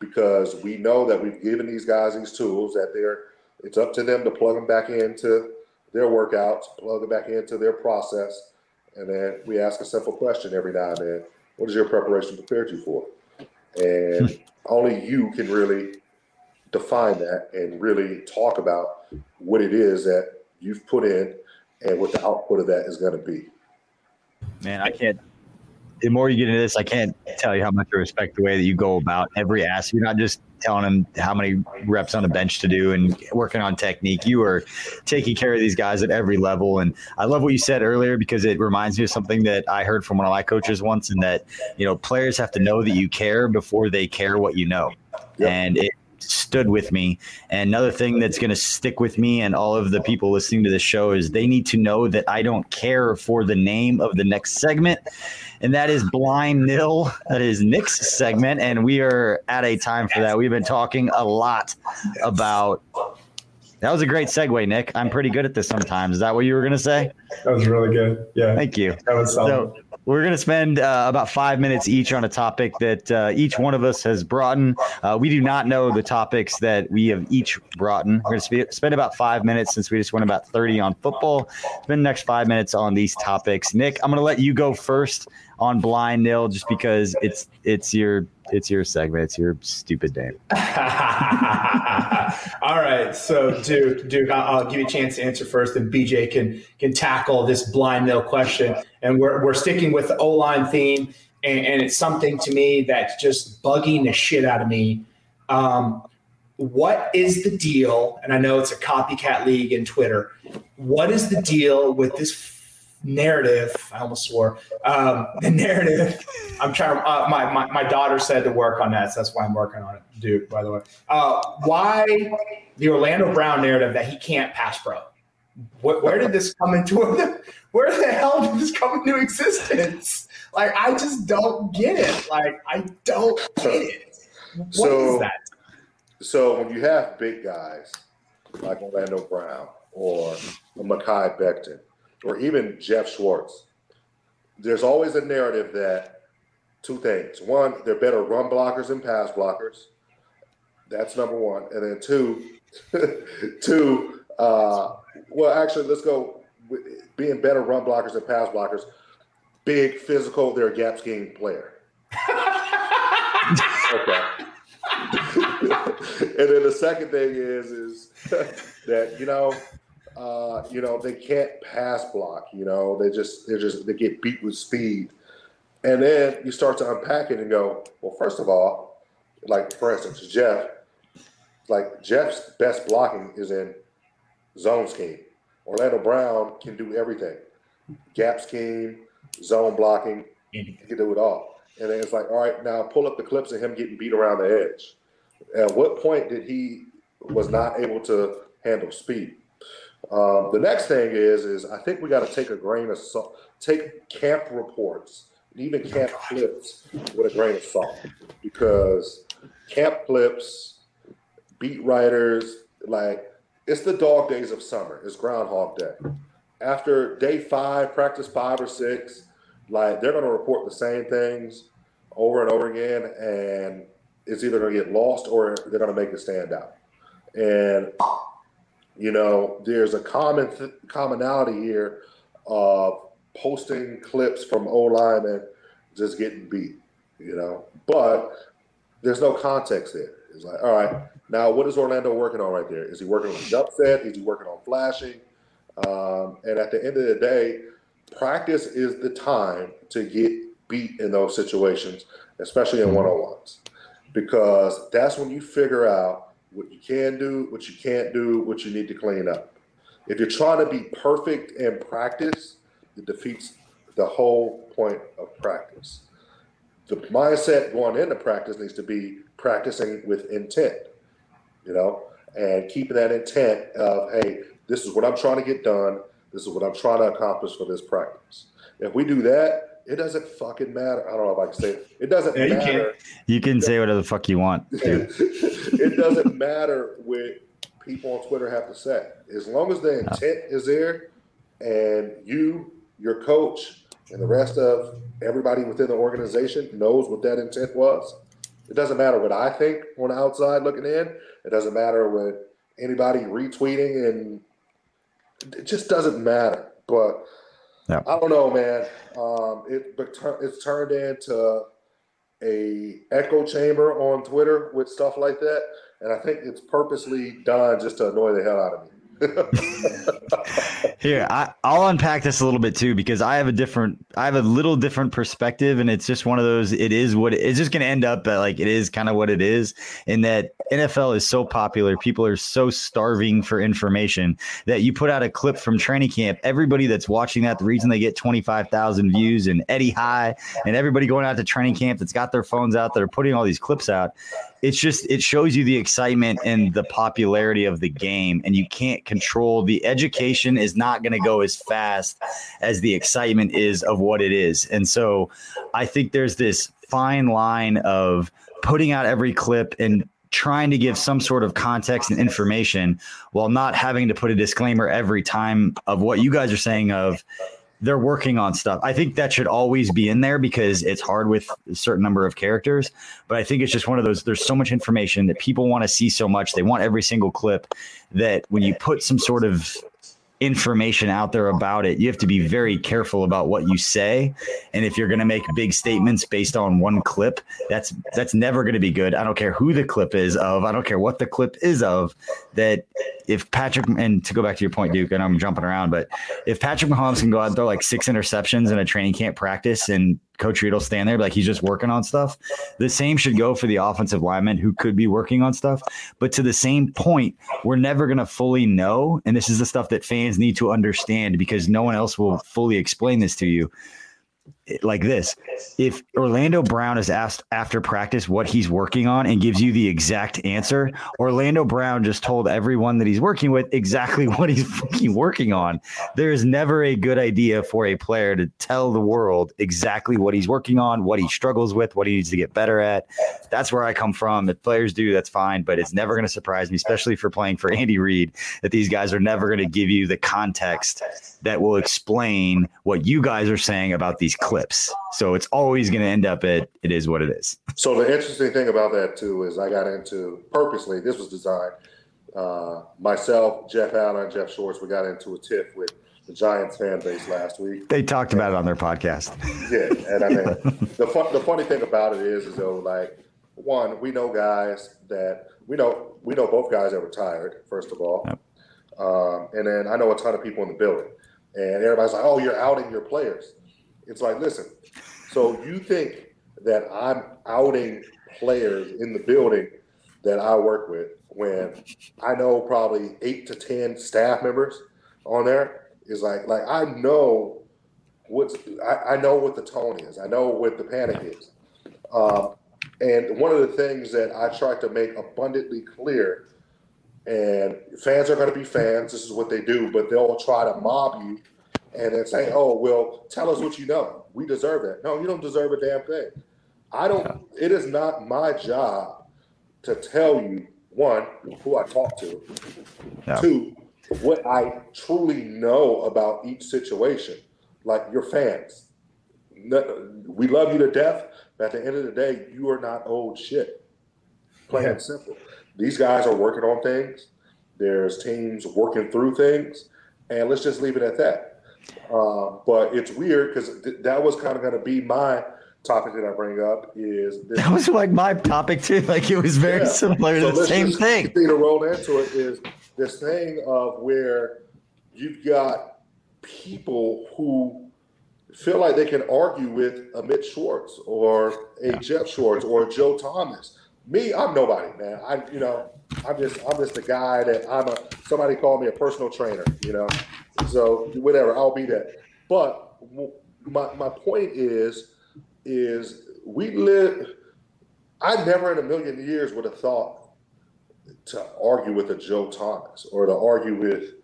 because we know that we've given these guys these tools that they're it's up to them to plug them back into their workouts, plug them back into their process. And then we ask a simple question every now and then What has your preparation prepared you for? And hmm. only you can really define that and really talk about what it is that you've put in and what the output of that is going to be. Man, I can't. The more you get into this, I can't tell you how much I respect the way that you go about every ask. You're not just telling them how many reps on the bench to do and working on technique. You are taking care of these guys at every level. And I love what you said earlier because it reminds me of something that I heard from one of my coaches once, and that you know players have to know that you care before they care what you know. Yep. And it stood with me. And another thing that's going to stick with me and all of the people listening to this show is they need to know that I don't care for the name of the next segment. And that is Blind Nil. That is Nick's segment. And we are at a time for that. We've been talking a lot about. That was a great segue, Nick. I'm pretty good at this sometimes. Is that what you were going to say? That was really good. Yeah. Thank you. That was solid. So, we're going to spend uh, about five minutes each on a topic that uh, each one of us has brought in. Uh, we do not know the topics that we have each brought in. We're going to sp- spend about five minutes since we just went about 30 on football. Spend the next five minutes on these topics. Nick, I'm going to let you go first on blind nil just because it's it's your it's your segment. It's your stupid name. All right. So duke duke I'll, I'll, give you a chance to answer first and bj can can tackle this blind nil question. And we're, we're sticking with the o-line theme and, and it's something to me that's just bugging the shit out of me. Um, what is the deal and i know it's a copycat league in twitter what is the deal with this narrative. I almost swore. Um, the narrative. I'm trying. Uh, my, my my daughter said to work on that, so that's why I'm working on it. Duke, by the way. Uh, why the Orlando Brown narrative that he can't pass pro? What, where did this come into? Where the hell did this come into existence? Like I just don't get it. Like I don't get it. What so, is that? So when you have big guys like Orlando Brown or Mekhi Becton or even Geoff Schwartz, there's always a narrative that two things. One, they're better run blockers than pass blockers. That's number one. And then two, two, uh, well, actually, let's go being better run blockers than pass blockers. Big, physical, they're a gap scheme player. okay. and then the second thing is is that you know uh, you know, they can't pass block. You know, they just they just they get beat with speed, and then you start to unpack it and go, well, first of all, like for instance, Geoff, like Geoff's best blocking is in zone scheme. Orlando Brown can do everything, gap scheme, zone blocking, he can do it all. And then it's like, all right, now pull up the clips of him getting beat around the edge. At what point did he was not able to handle speed? Um, the next thing is, is I think we got to take a grain of salt, take camp reports and even camp clips with a grain of salt, because camp clips, beat writers, like it's the dog days of summer. It's Groundhog Day. After day five, practice five or six, like they're going to report the same things over and over again, and it's either going to get lost or they're going to make it stand out. And you know, there's a common th- commonality here of posting clips from O line and just getting beat, you know. But there's no context there. It's like, all right, now what is Orlando working on right there? Is he working on jump set? Is he working on flashing? Um, and at the end of the day, practice is the time to get beat in those situations, especially in one on ones, because that's when you figure out what you can do, what you can't do, what you need to clean up. If you're trying to be perfect in practice, it defeats the whole point of practice. The mindset going into practice needs to be practicing with intent. you know, and keeping that intent of, hey, this is what I'm trying to get done. This is what I'm trying to accomplish for this practice. If we do that, it doesn't fucking matter. I don't know if I can say it. It doesn't yeah, matter. You can, you can say whatever the fuck you want. it doesn't matter what people on Twitter have to say. As long as the intent is there and you, your coach, and the rest of everybody within the organization knows what that intent was. It doesn't matter what I think on the outside looking in. It doesn't matter what anybody retweeting and it just doesn't matter. But yeah. I don't know, man. Um, it it's turned into a echo chamber on Twitter with stuff like that, and I think it's purposely done just to annoy the hell out of me. Here, I, will unpack this a little bit too because I have a different, I have a little different perspective, and it's just one of those. It is what it's just going to end up like it is kind of what it is. In that NFL is so popular, people are so starving for information that you put out a clip from training camp. Everybody that's watching that, the reason they get twenty five thousand views and Eddie High and everybody going out to training camp that's got their phones out that are putting all these clips out it's just it shows you the excitement and the popularity of the game and you can't control the education is not going to go as fast as the excitement is of what it is. And so i think there's this fine line of putting out every clip and trying to give some sort of context and information while not having to put a disclaimer every time of what you guys are saying of they're working on stuff. I think that should always be in there because it's hard with a certain number of characters. But I think it's just one of those. There's so much information that people want to see so much. They want every single clip that when you put some sort of information out there about it, you have to be very careful about what you say. And if you're going to make big statements based on one clip, that's that's never going to be good. I don't care who the clip is of. I don't care what the clip is of. That if Patrick and to go back to your point, Duke, and I'm jumping around, but if Patrick Mahomes can go out and throw like six interceptions in a training camp practice and Coach Reid will stand there like he's just working on stuff. The same should go for the offensive lineman who could be working on stuff. But to the same point, we're never going to fully know. And this is the stuff that fans need to understand because no one else will fully explain this to you like this if Orlando Brown is asked after practice what he's working on and gives you the exact answer, Orlando Brown just told everyone that he's working with exactly what he's fucking working on. There is never a good idea for a player to tell the world exactly what he's working on, what he struggles with, what he needs to get better at. That's where I come from. If players do, that's fine, but it's never going to surprise me, especially for playing for Andy Reid, that these guys are never going to give you the context that will explain what you guys are saying about these clips. So it's always going to end up at it is what it is. So the interesting thing about that too is I got into purposely. This was designed. Uh, myself, Jeff Allen, Geoff Schwartz, we got into a tiff with the Giants fan base last week. They talked about it on their podcast. Yeah, and I mean the fun, the funny thing about it is, is though, like one, we know guys that we know we know both guys that retired. First of all, yep. um, and then I know a ton of people in the building, and everybody's like, "Oh, you're outing your players." It's like, listen, so you think that I'm outing players in the building that I work with when I know probably eight to ten staff members on there is like like I know what's I, I know what the tone is. I know what the panic is. Um, and one of the things that I try to make abundantly clear, and fans are going to be fans. This is what they do, but they'll try to mob you and then say, "Oh, well, tell us what you know. We deserve that." No, you don't deserve a damn thing. I don't. It is not my job to tell you one who I talk to, two what I truly know about each situation. Like your fans, we love you to death. But at the end of the day, you are not old shit. Plain and simple. These guys are working on things. There's teams working through things, and let's just leave it at that. Uh, but it's weird because th- that was kind of going to be my topic that I bring up is this. that was like my topic too. Like it was very yeah. similar so the same thing. The thing to roll into it is this thing of where you've got people who feel like they can argue with a Mitch Schwartz or a yeah. Geoff Schwartz or Joe Thomas. Me, I'm nobody, man. I, you know, I'm just, I'm just a guy that I'm a. Somebody called me a personal trainer, you know. So whatever, I'll be that. But my my point is, is we live. I never in a million years would have thought to argue with a Joe Thomas or to argue with,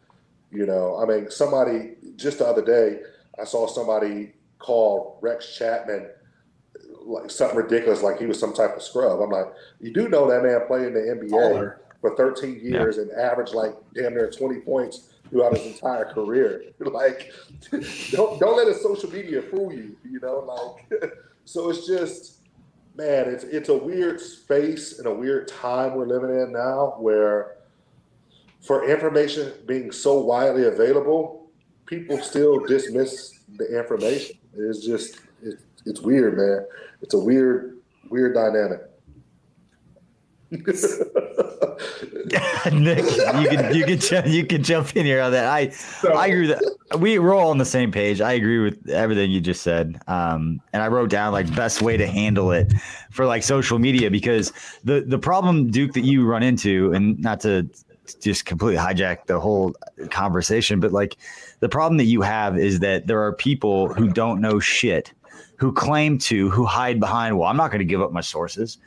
you know, I mean, somebody just the other day, I saw somebody call Rex Chapman like something ridiculous, like he was some type of scrub. I'm like, you do know that man played in the NBA Baller. for 13 years yeah. and averaged like damn near 20 points throughout his entire career. Like, don't don't let his social media fool you. You know, like, so it's just, man, it's it's a weird space and a weird time we're living in now, where for information being so widely available, people still dismiss the information. It's just it's it's weird, man. It's a weird weird dynamic. Nick, you can you can jump, you can jump in here on that. I so, I agree that we we're all on the same page. I agree with everything you just said. Um, and I wrote down like best way to handle it for like social media because the the problem Duke that you run into, and not to just completely hijack the whole conversation, but like the problem that you have is that there are people who don't know shit, who claim to, who hide behind, well, I'm not going to give up my sources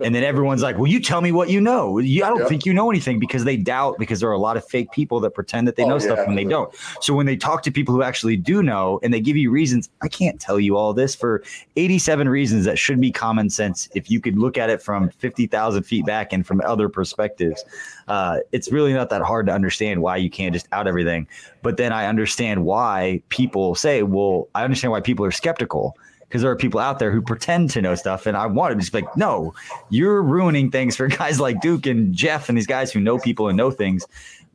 and then everyone's like, "Well, you tell me what you know. You, I don't think you know anything because they doubt because there are a lot of fake people that pretend that they oh, know yeah, stuff when they don't. So when they talk to people who actually do know and they give you reasons, I can't tell you all this for 87 reasons that should be common sense if you could look at it from 50,000 feet back and from other perspectives. Uh, it's really not that hard to understand why you can't just out everything. But then I understand why people say, "Well, I understand why people are skeptical." Because there are people out there who pretend to know stuff. And I want to just be like, no, you're ruining things for guys like Duke and Jeff and these guys who know people and know things.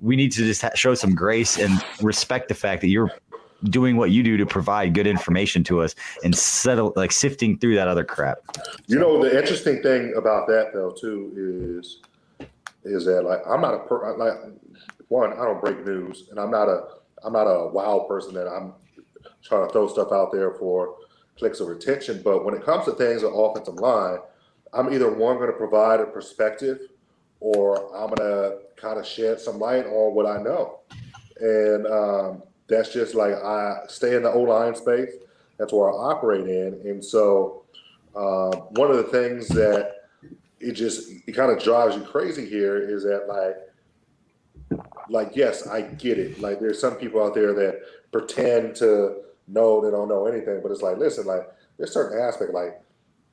We need to just show some grace and respect the fact that you're doing what you do to provide good information to us and settle like sifting through that other crap. You know, the interesting thing about that though too is is that like I'm not a per like one, I don't break news and I'm not a I'm not a wild person that I'm trying to throw stuff out there for clicks or retention. But when it comes to things on offensive line, I'm either one going to provide a perspective or I'm going to kind of shed some light on what I know. And um, that's just like I stay in the O line space. That's where I operate in. And so uh, one of the things that it just it kind of drives you crazy here is that like like yes, I get it. Like there's some people out there that pretend to know they don't know anything. But it's like, listen, like there's certain aspect. Like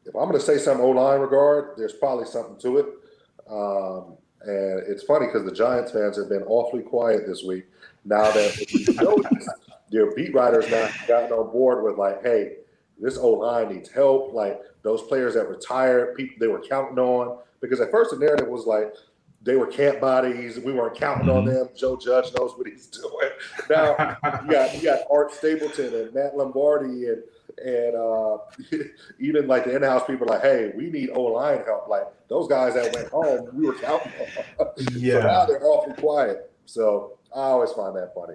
if I'm going to say something O line regard, there's probably something to it. Um, and it's funny because the Giants fans have been awfully quiet this week. Now that their beat writers now gotten on board with like, hey, this O line needs help. Like those players that retired, people they were counting on. Because at first the narrative was like, they were camp bodies. We weren't counting on mm-hmm. them. Joe Judge knows what he's doing. Now you got you got Art Stapleton and Matt Lombardo and and uh, even like the in-house people like, hey, we need O line help. Like those guys that went home, we were counting on. yeah. so now they're awfully quiet. So I always find that funny.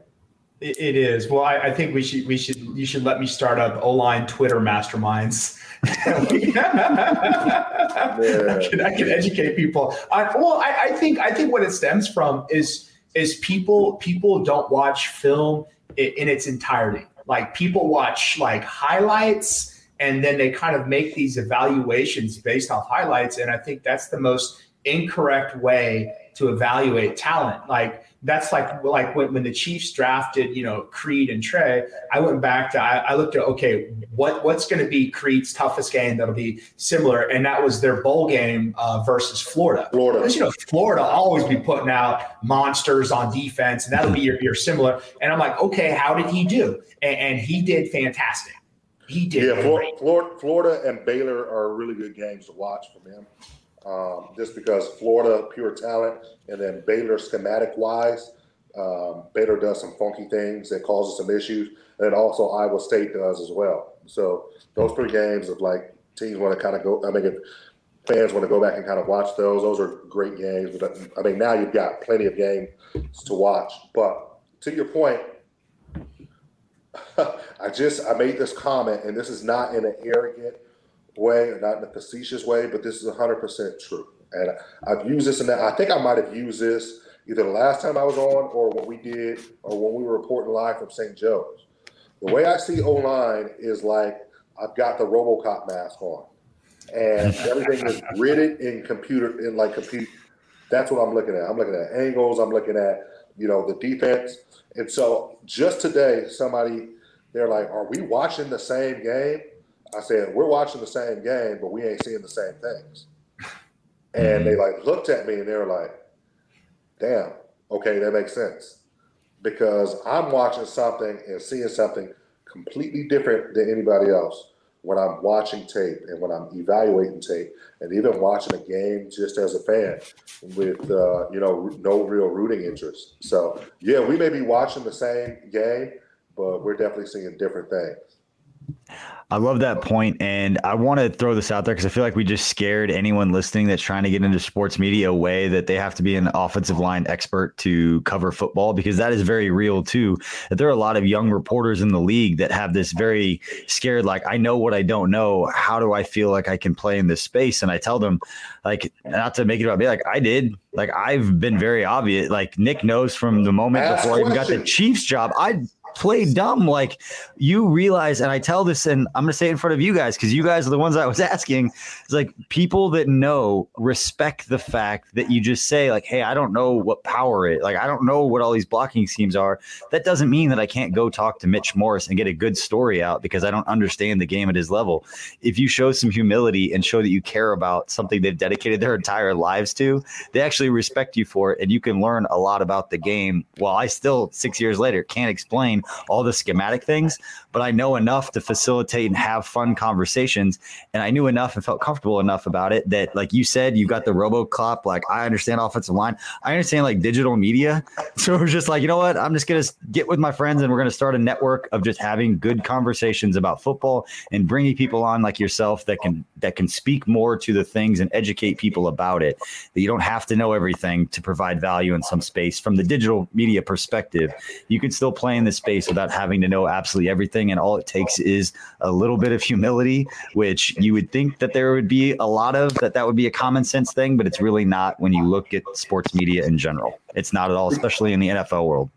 It is. Well, I, I, think we should we should you should let me start up O line Twitter masterminds. I, can, I, can, educate people. I, well, I, I think I think what it stems from is is people people don't watch film in, in its entirety. Like people watch like highlights and then they kind of make these evaluations based off highlights. And I think that's the most incorrect way to evaluate talent. Like that's like like when, when the Chiefs drafted, you know, Creed and Trey. I went back to I, I looked at okay, what what's going to be Creed's toughest game that'll be similar, and that was their bowl game uh, versus Florida. Florida, because you know Florida always be putting out monsters on defense, and that'll be your, your similar. And I'm like, okay, how did he do? And, and he did fantastic. He did. Yeah, Florida, Florida and Baylor are really good games to watch for him um, just because Florida pure talent, and then Baylor schematic wise, um, Baylor does some funky things that causes some issues, and also Iowa State does as well. So those three games of like teams want to kind of go. I mean, if fans want to go back and kind of watch those, those are great games. But I mean, now you've got plenty of games to watch. But to your point, I just I made this comment, and this is not in an arrogant way, not in a facetious way, but this is 100% true. And I've used this, and that I think I might have used this either the last time I was on or what we did or when we were reporting live from St. Joe's. The way I see O line is like I've got the Robocop mask on, and everything is gridded in computer in like compute That's what I'm looking at. I'm looking at angles. I'm looking at you know the defense. And so just today, somebody they're like, "Are we watching the same game?" I said, "We're watching the same game, but we ain't seeing the same things." And they like looked at me and they were like, "Damn, okay, that makes sense." Because I'm watching something and seeing something completely different than anybody else when I'm watching tape and when I'm evaluating tape and even watching a game just as a fan with uh, you know no real rooting interest. So yeah, we may be watching the same game, but we're definitely seeing different things. I love that point, and I want to throw this out there because I feel like we just scared anyone listening that's trying to get into sports media away that they have to be an offensive line expert to cover football because that is very real too. That there are a lot of young reporters in the league that have this very scared, like I know what I don't know. How do I feel like I can play in this space? And I tell them, like, not to make it about me, like I did. Like I've been very obvious. Like Nick knows from the moment Ask before I even got the Chiefs job. I play dumb. Like you realize, and I tell this, and I'm gonna say it in front of you guys because you guys are the ones I was asking. It's like people that know respect the fact that you just say like, "Hey, I don't know what power it. Like, I don't know what all these blocking schemes are." That doesn't mean that I can't go talk to Mitch Morse and get a good story out because I don't understand the game at his level. If you show some humility and show that you care about something they've dedicated their entire lives to, they actually respect you for it, and you can learn a lot about the game. While I still six years later can't explain all the schematic things, but I know enough to facilitate and have fun conversations. And I knew enough and felt comfortable enough about it that, like you said, you got the RoboCop. Like I understand offensive line, I understand like digital media. So we're just like, you know what? I'm just gonna get with my friends and we're gonna start a network of just having good conversations about football and bringing people on like yourself that can that can speak more to the things and educate people about it. That you don't have to know everything to provide value in some space from the digital media perspective. You can still play in this space without having to know absolutely everything. And all it takes is a little bit of humility, which you would think that there would be a lot of, that that would be a common sense thing, but it's really not when you look at sports media in general. It's not at all, especially in the NFL world.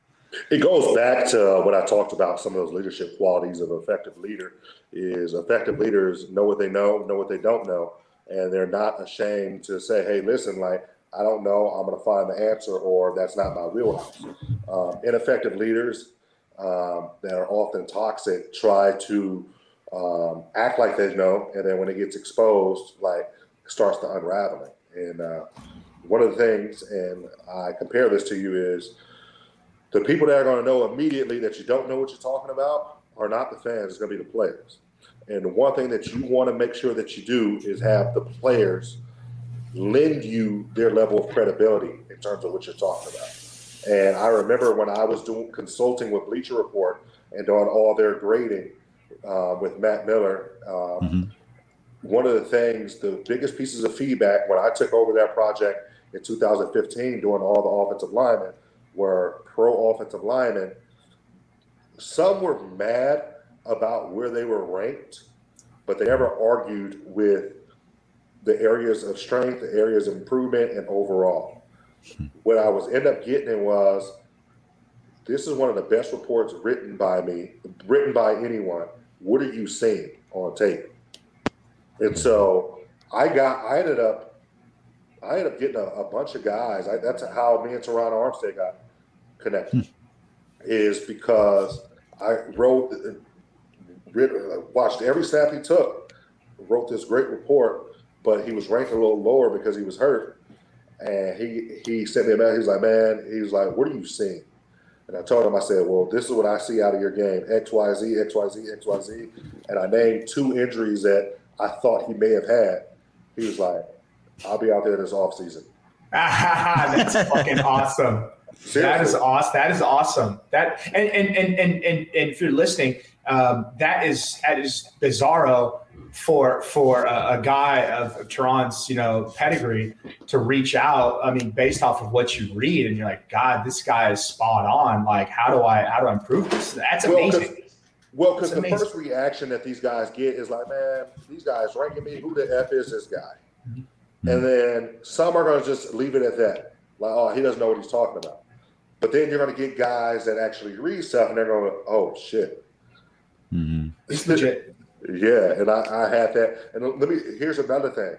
It goes back to what I talked about some of those leadership qualities of an effective leader is effective leaders know what they know, know what they don't know, and they're not ashamed to say, hey, listen, like I don't know, I'm going to find the answer, or that's not my wheelhouse. Um, ineffective leaders um, that are often toxic try to um, act like they know, and then when it gets exposed, like starts to unraveling. And uh, one of the things, and I compare this to you, is the people that are going to know immediately that you don't know what you're talking about are not the fans; it's going to be the players. And the one thing that you want to make sure that you do is have the players lend you their level of credibility in terms of what you're talking about. And I remember when I was doing consulting with Bleacher Report and doing all their grading uh, with Matt Miller. Um, mm-hmm. One of the things, the biggest pieces of feedback when I took over that project in 2015, doing all the offensive linemen, were pro offensive linemen. Some were mad about where they were ranked, but they never argued with the areas of strength, the areas of improvement, and overall what I was end up getting was this is one of the best reports written by me, written by anyone. What are you seeing on tape? And so I got, I ended up, I ended up getting a, a bunch of guys. I, that's how me and Terron Armstead got connected. Is because I wrote, read, watched every snap he took, wrote this great report, but he was ranked a little lower because he was hurt and he he sent me a message. He was like, man, he was like, what are you seeing? And I told him, I said, well, this is what I see out of your game: X, Y, Z, X, Y, Z, X, Y, Z. And I named two injuries that I thought he may have had. He was like, I'll be out there this off season. That's fucking awesome. Seriously. That is awesome. That is awesome. That and and and and and, and if you're listening, um, that is that is bizarro for for a, a guy of, of you know pedigree to reach out. I mean, based off of what you read, and you're like, God, this guy is spot on. Like, how do I how do I improve this? That's amazing. Well, because the first reaction that these guys get is like, man, these guys ranking me. Who the f is this guy? Mm-hmm. And then some are going to just leave it at that. Like, oh, he doesn't know what he's talking about. But then you're going to get guys that actually read stuff, and they're going to, oh shit. Mm-hmm. It's legit. Yeah, and I, I had that. And let me. Here's another thing.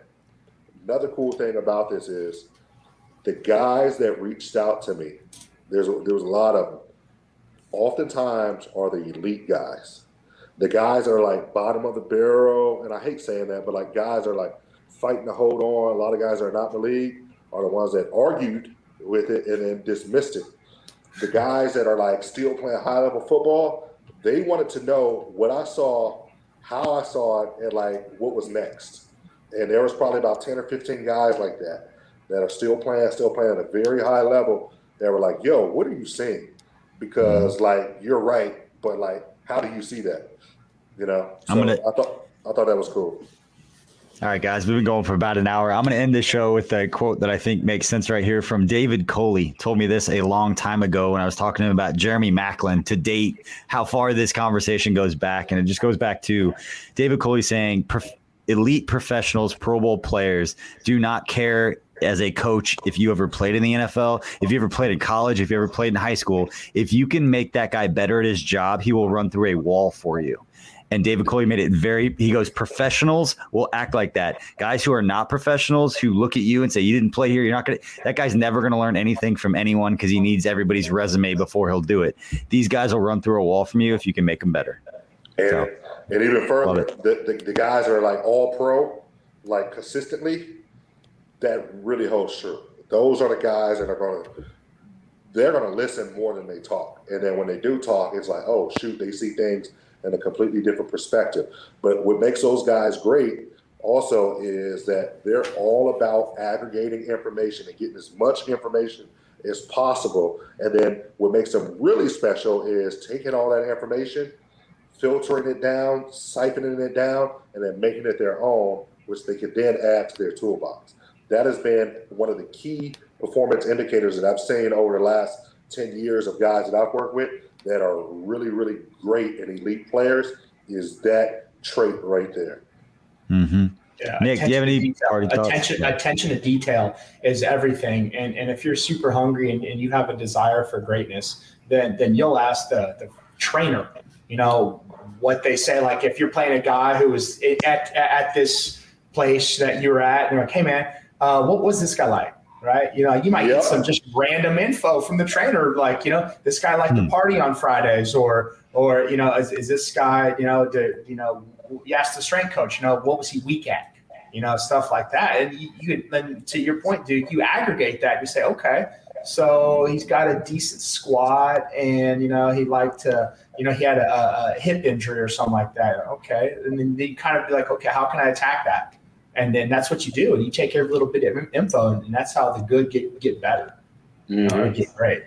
Another cool thing about this is the guys that reached out to me, there's there was a lot of them. Oftentimes are the elite guys, the guys that are like bottom of the barrel, and I hate saying that, but like guys are like fighting to hold on. A lot of guys that are not in the league are the ones that argued with it and then dismissed it. The guys that are like still playing high level football, they wanted to know what I saw, how I saw it, and like what was next. And there was probably about 10 or 15 guys like that that are still playing, still playing at a very high level that were like, yo, what are you seeing? Because like you're right, but like how do you see that? You know? So I'm gonna I thought I thought that was cool. All right, guys, we've been going for about an hour. I'm going to end this show with a quote that I think makes sense right here from David Culley. Told me this a long time ago when I was talking to him about Jeremy Maclin to date, how far this conversation goes back. And it just goes back to David Culley saying, elite professionals, Pro Bowl players do not care as a coach if you ever played in the NFL, if you ever played in college, if you ever played in high school. If you can make that guy better at his job, he will run through a wall for you. And David Culley made it very, he goes, professionals will act like that. Guys who are not professionals, who look at you and say, you didn't play here, you're not going to, that guy's never going to learn anything from anyone because he needs everybody's resume before he'll do it. These guys will run through a wall from you if you can make them better. And, so, and even further, the, the, the guys are like all pro, like consistently, that really holds true. Those are the guys that are going to, they're going to listen more than they talk. And then when they do talk, it's like, oh, shoot, they see things – and a completely different perspective. But what makes those guys great also is that they're all about aggregating information and getting as much information as possible. And then what makes them really special is taking all that information, filtering it down, siphoning it down, and then making it their own, which they can then add to their toolbox. That has been one of the key performance indicators that I've seen over the last 10 years of guys that I've worked with that are really, really great and elite players is that trait right there. Mm-hmm. Yeah, Nick, do you have any detail, attention? Attention to detail is everything. And and if you're super hungry and, and you have a desire for greatness, then then you'll ask the, the trainer, you know, what they say. Like if you're playing a guy who was at at this place that you were at, and you're like, hey man, uh, what was this guy like? Right? You know, you might yeah. get some just random info from the trainer, like you know, this guy liked hmm. to party on Fridays, or or you know, is, is this guy, you know, do, you know, you ask the strength coach, you know, what was he weak at, you know, stuff like that, and you, you then to your point, Duke, you aggregate that, you say, okay, so he's got a decent squat, and you know, he liked to. You know, he had a, a hip injury or something like that. Okay, and then you kind of be like, okay, how can I attack that? And then that's what you do and you take every little bit of info and that's how the good get get better. Mm-hmm. get great.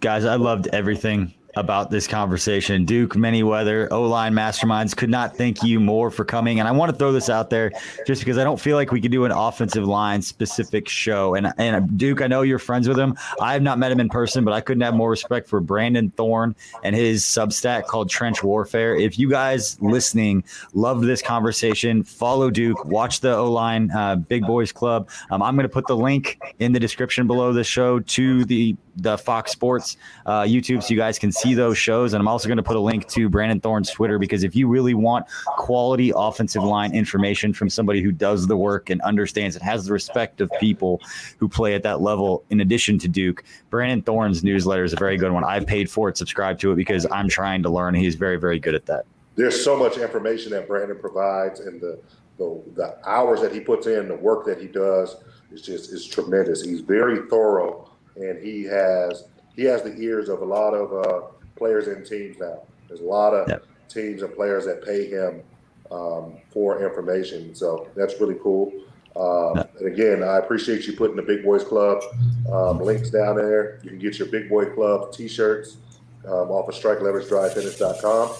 Guys i loved everything about this conversation. Duke Manyweather, O line masterminds, could not thank you more for coming. And I want to throw this out there just because I don't feel like we could do an offensive line specific show. And, and Duke, I know you're friends with him. I have not met him in person, but I couldn't have more respect for Brandon Thorn and his Substack called Trench Warfare. If you guys listening love this conversation, follow Duke, watch the O line uh, Big Boys Club. Um, I'm going to put the link in the description below the show to the the Fox Sports uh, YouTube so you guys can see those shows. And I'm also going to put a link to Brandon Thorn's Twitter because if you really want quality offensive line information from somebody who does the work and understands and has the respect of people who play at that level, in addition to Duke, Brandon Thorn's newsletter is a very good one. I've paid for it, subscribed to it because I'm trying to learn. He's very, very good at that. There's so much information that Brandon provides and the, the, the hours that he puts in, the work that he does is just is tremendous. He's very thorough and he has he has the ears of a lot of uh, players and teams now. There's a lot of yep. teams and players that pay him um, for information, so that's really cool. Um, yep. And again, I appreciate you putting the Big Boys Club um, links down there. You can get your Big Boy Club T-shirts um, off of StrikeLeverageDriveFitness.com.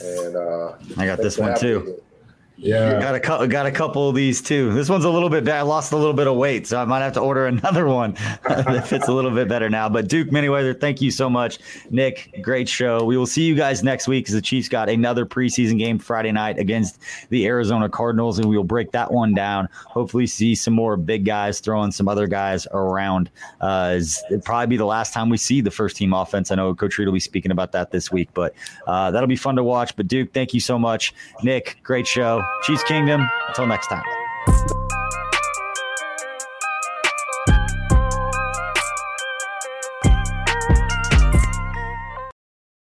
And uh, I got this one too. Yeah, got a got a couple of these too. This one's a little bit bad. I lost a little bit of weight, so I might have to order another one that fits a little bit better now. But Duke Manyweather, thank you so much, Nick. Great show. We will see you guys next week as the Chiefs got another preseason game Friday night against the Arizona Cardinals, and we will break that one down. Hopefully, see some more big guys throwing some other guys around. Uh, it'll probably be the last time we see the first team offense. I know Coach Reid will be speaking about that this week, but uh, that'll be fun to watch. But Duke, thank you so much, Nick. Great show. Chiefs Kingdom. Until next time.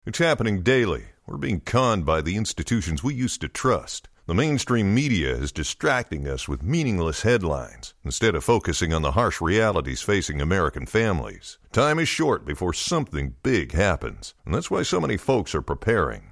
It's happening daily. We're being conned by the institutions we used to trust. The mainstream media is distracting us with meaningless headlines instead of focusing on the harsh realities facing American families. Time is short before something big happens, and that's why so many folks are preparing.